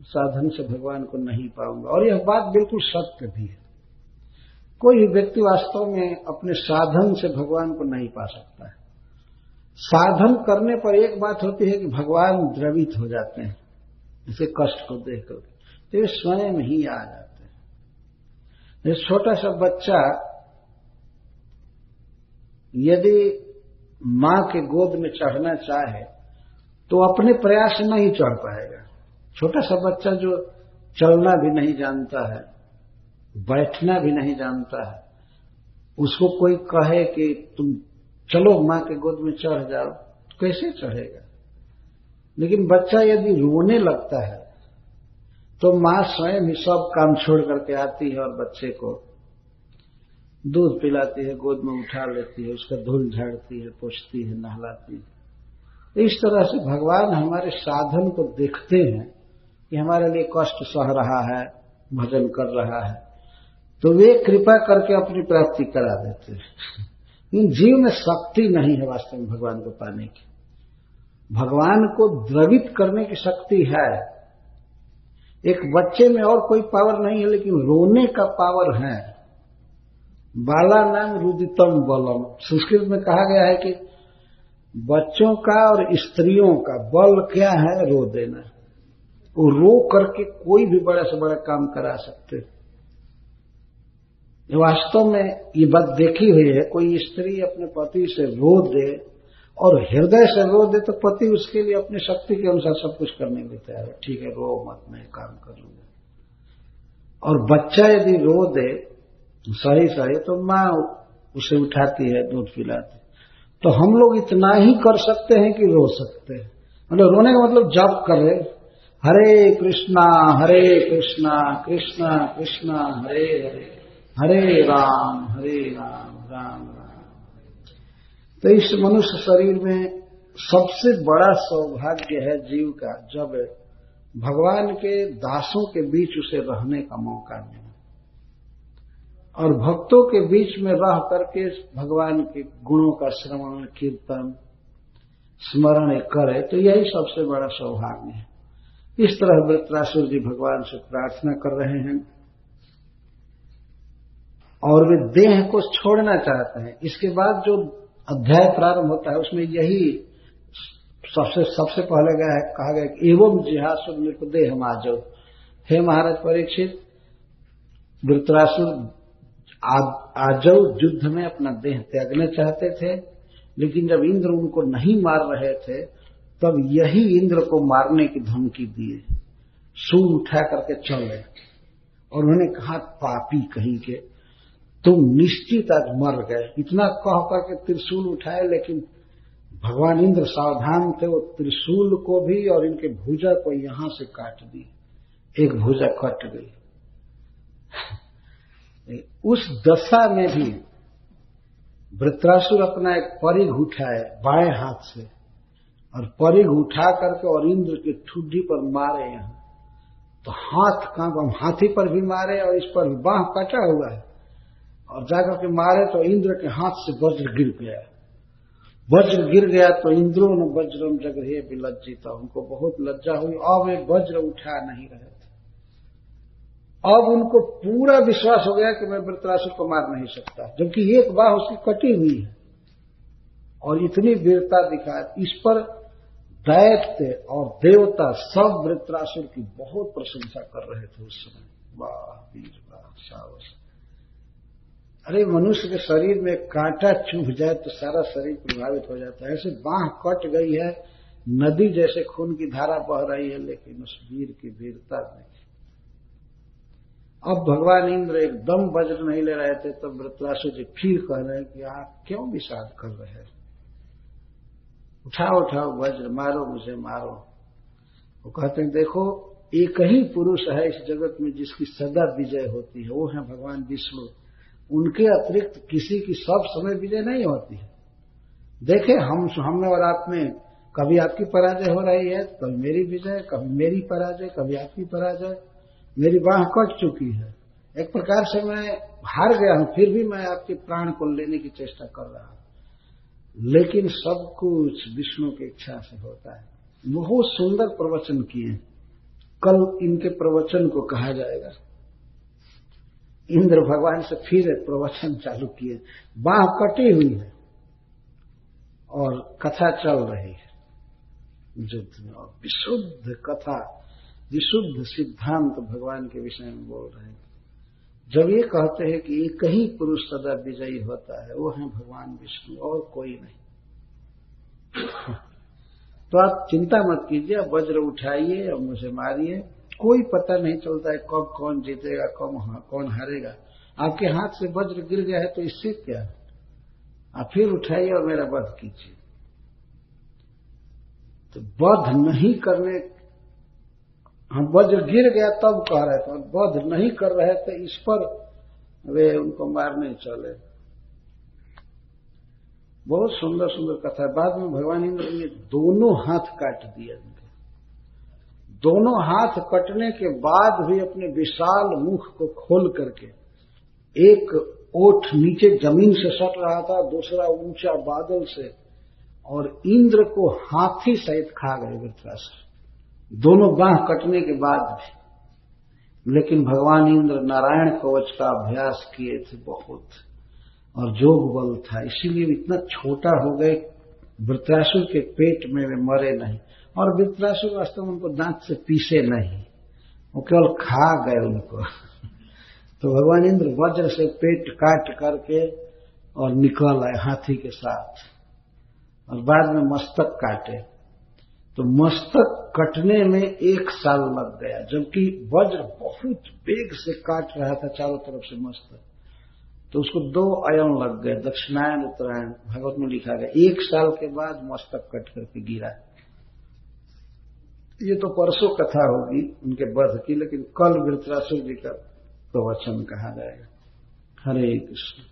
साधन से भगवान को नहीं पाऊँगा। और यह बात बिल्कुल सत्य भी है। कोई व्यक्ति वास्तव में अपने साधन से भगवान को नहीं पा सकता है। साधन करने पर एक बात होती है कि भगवान द्रवित हो जाते हैं, इसे कष्ट को देख कर। तो ये स्वयं ही आ जाते हैं। छोटा सा बच्चा, यदि माँ के गोद में चढ़ना चाहे तो अपने प्रयास से नहीं चढ़ पाएगा। छोटा सा बच्चा जो चलना भी नहीं जानता है, बैठना भी नहीं जानता है, उसको कोई कहे कि तुम चलो माँ के गोद में चढ़ जाओ तो कैसे चढ़ेगा? लेकिन बच्चा यदि रोने लगता है तो माँ स्वयं ही सब काम छोड़ करके आती है और बच्चे को दूध पिलाती है, गोद में उठा लेती है, उसका धूल झाड़ती है, पोछती है, नहलाती है। इस तरह से भगवान हमारे साधन को देखते हैं। कि हमारे लिए कष्ट सह रहा है, भजन कर रहा है। तो वे कृपा करके अपनी प्राप्ति करा देते हैं। इन जीव में शक्ति नहीं है वास्तव में भगवान को पाने की। भगवान को द्रवित करने की शक्ति है। एक बच्चे में और कोई पावर नहीं है, लेकिन रोने का पावर है। बाला नाम रुदितम बलम। संस्कृत में कहा गया है कि बच्चों का और स्त्रियों का बल क्या है? रो देना। वो रो करके कोई भी बड़ा से बड़ा काम करा सकते। वास्तव में ये बात देखी हुई है, कोई स्त्री अपने पति से रो दे और हृदय से रो दे तो पति उसके लिए अपनी शक्ति के अनुसार सब कुछ करने के तैयार है। ठीक है, रो मत, मैं काम कर लूँगा। और बच्चा यदि रो दे, सही सही तो माँ उसे उठाती है, दूध पिलाती तो हम लोग इतना ही कर सकते हैं कि रो सकते हैं। मतलब रोने का मतलब जप कर हरे कृष्णा हरे कृष्णा कृष्णा कृष्णा, हरे हरे। हरे राम हरे राम राम राम। तो इस मनुष्य शरीर में सबसे बड़ा सौभाग्य है जीव का, जब भगवान के दासों के बीच उसे रहने का मौका मिला। और भक्तों के बीच में रह करके भगवान के गुणों का श्रवण, कीर्तन, स्मरण करे तो यही सबसे बड़ा सौभाग्य है। इस तरह वृत्रासुर जी भगवान से प्रार्थना कर रहे हैं। और वे देह को छोड़ना चाहते हैं। इसके बाद जो अध्याय प्रारंभ होता है, उसमें यही सबसे सबसे पहले गया है, कहा गया कि एवं जिहासुर नृपदेह माजो हे महाराज परीक्षित, वृत्रासुर आजव युद्ध में अपना देह त्यागना चाहते थे, लेकिन जब इंद्र उनको नहीं मार रहे थे तब यही इंद्र को मारने की धमकी दिए। सूर उठा करके चले और उन्होंने कहा, पापी कहीं के, तुम निश्चित आज मर गए। इतना कह करके त्रिशूल उठाए, लेकिन भगवान इंद्र सावधान थे, वो त्रिशूल को भी और इनके भुजा को यहाँ से काट दी एक भुजा कट गई। उस दशा में भी वृत्रासुर अपना एक परिघ उठाए, बाएँ हाथ से। और परिघ उठा करके और इंद्र की ठुड्डी पर मारे यहाँ। तो हाथ काँप हम हाथी पर भी मारे और इस पर बाह कटा हुआ है। और जाकर के मारे तो इंद्र के हाथ से वज्र गिर गया। वज्र गिर गया तो इंद्रो ने वज्रम जगह भी लज्जित। उनको बहुत लज्जा हुई। अब वे वज्र उठा नहीं रहे थे। अब उनको पूरा विश्वास हो गया कि मैं वृतरासुर को मार नहीं सकता। जबकि एक बाह उसकी कटी हुई है। और इतनी वीरता दिखा इस पर दैत्य और देवता सब वृत्रासुर की बहुत प्रशंसा कर रहे थे उस समय। वाह, वीर, वाह अरे, मनुष्य के शरीर में कांटा चुभ जाए तो सारा शरीर प्रभावित हो जाता है। ऐसे बाह कट गई है, नदी जैसे खून की धारा बह रही है, लेकिन उस वीर की वीरता में अब भगवान इंद्र एकदम वज्र नहीं ले रहे थे, तब तो वृतरासु जी फिर कह रहे हैं कि आप क्यों विषाद कर रहे हैं? उठाओ उठाओ, वज्र मारो मुझे मारो। वो कहते हैं, देखो, एक ही पुरुष है इस जगत में जिसकी सदा विजय होती है, वो है भगवान विष्णु। उनके अतिरिक्त किसी की सब समय विजय नहीं होती है। देखे, हम हम और आप में कभी आपकी पराजय हो रही है, कभी मेरी विजय, कभी मेरी पराजय, कभी आपकी पराजय। मेरी बाह कट चुकी है। एक प्रकार से मैं हार गया हूँ, फिर भी मैं आपके प्राण को लेने की चेष्टा कर रहा हूँ। लेकिन सब कुछ विष्णु की इच्छा से होता है। बहुत सुंदर प्रवचन किए कल इनके प्रवचन को कहा जाएगा। इंद्र भगवान से फिर प्रवचन चालू किए। बाह कटी हुई है और कथा चल रही है। युद्ध में और विशुद्ध कथा, विशुद्ध सिद्धांत भगवान के विषय में बोल रहे हैं। जब ये कहते हैं कि एक ही पुरुष सदा विजयी होता है, वो है भगवान विष्णु, और कोई नहीं। तो आप चिंता मत कीजिए वज्र उठाइए और मुझे मारिए, कोई पता नहीं चलता है कब कौन जीतेगा, कब कौन हारेगा। आपके हाथ से वज्र गिर गया है तो इससे क्या? आप फिर उठाइए और मेरा वध कीजिए। तो वध नहीं करने हम वज्र गिर गया तब कह रहे थे, वध नहीं कर रहे थे, इस पर वे उनको मारने चले। बहुत सुंदर सुंदर कथा है। बाद में भगवान इंद्र ने दोनों हाथ काट दिए उनके। दोनों हाथ कटने के बाद भी अपने विशाल मुख को खोल करके एक ओठ नीचे ज़मीन से सट रहा था, दूसरा ऊँचा बादल से, और इंद्र को हाथी सहित खा गए वृत्रासुर दोनों बाह कटने के बाद भी। लेकिन भगवान इंद्र नारायण कवच का अभ्यास किए थे बहुत, और जोग बल था। इसीलिए इतना छोटा हो गए, वृत्रासुर के पेट में वे मरे नहीं, और वृत्रासुर वास्तव में उनको दांत से पीसे नहीं। वो केवल खा गए उनको। तो भगवान इंद्र वज्र से पेट काट करके और निकल आए हाथी के साथ, और बाद में मस्तक काटे। तो मस्तक कटने में एक साल लग गया, जबकि वज्र बहुत वेग से काट रहा था चारों तरफ़ से मस्तक। तो उसको दो अयन लग गए, दक्षिणायन उत्तरायण भगवत में लिखा गया। एक साल के बाद मस्तक कट करके गिरा। ये तो परसों कथा होगी उनके वध की, लेकिन कल वृत्रासुर जी का प्रवचन कहा जाएगा। हरे कृष्ण।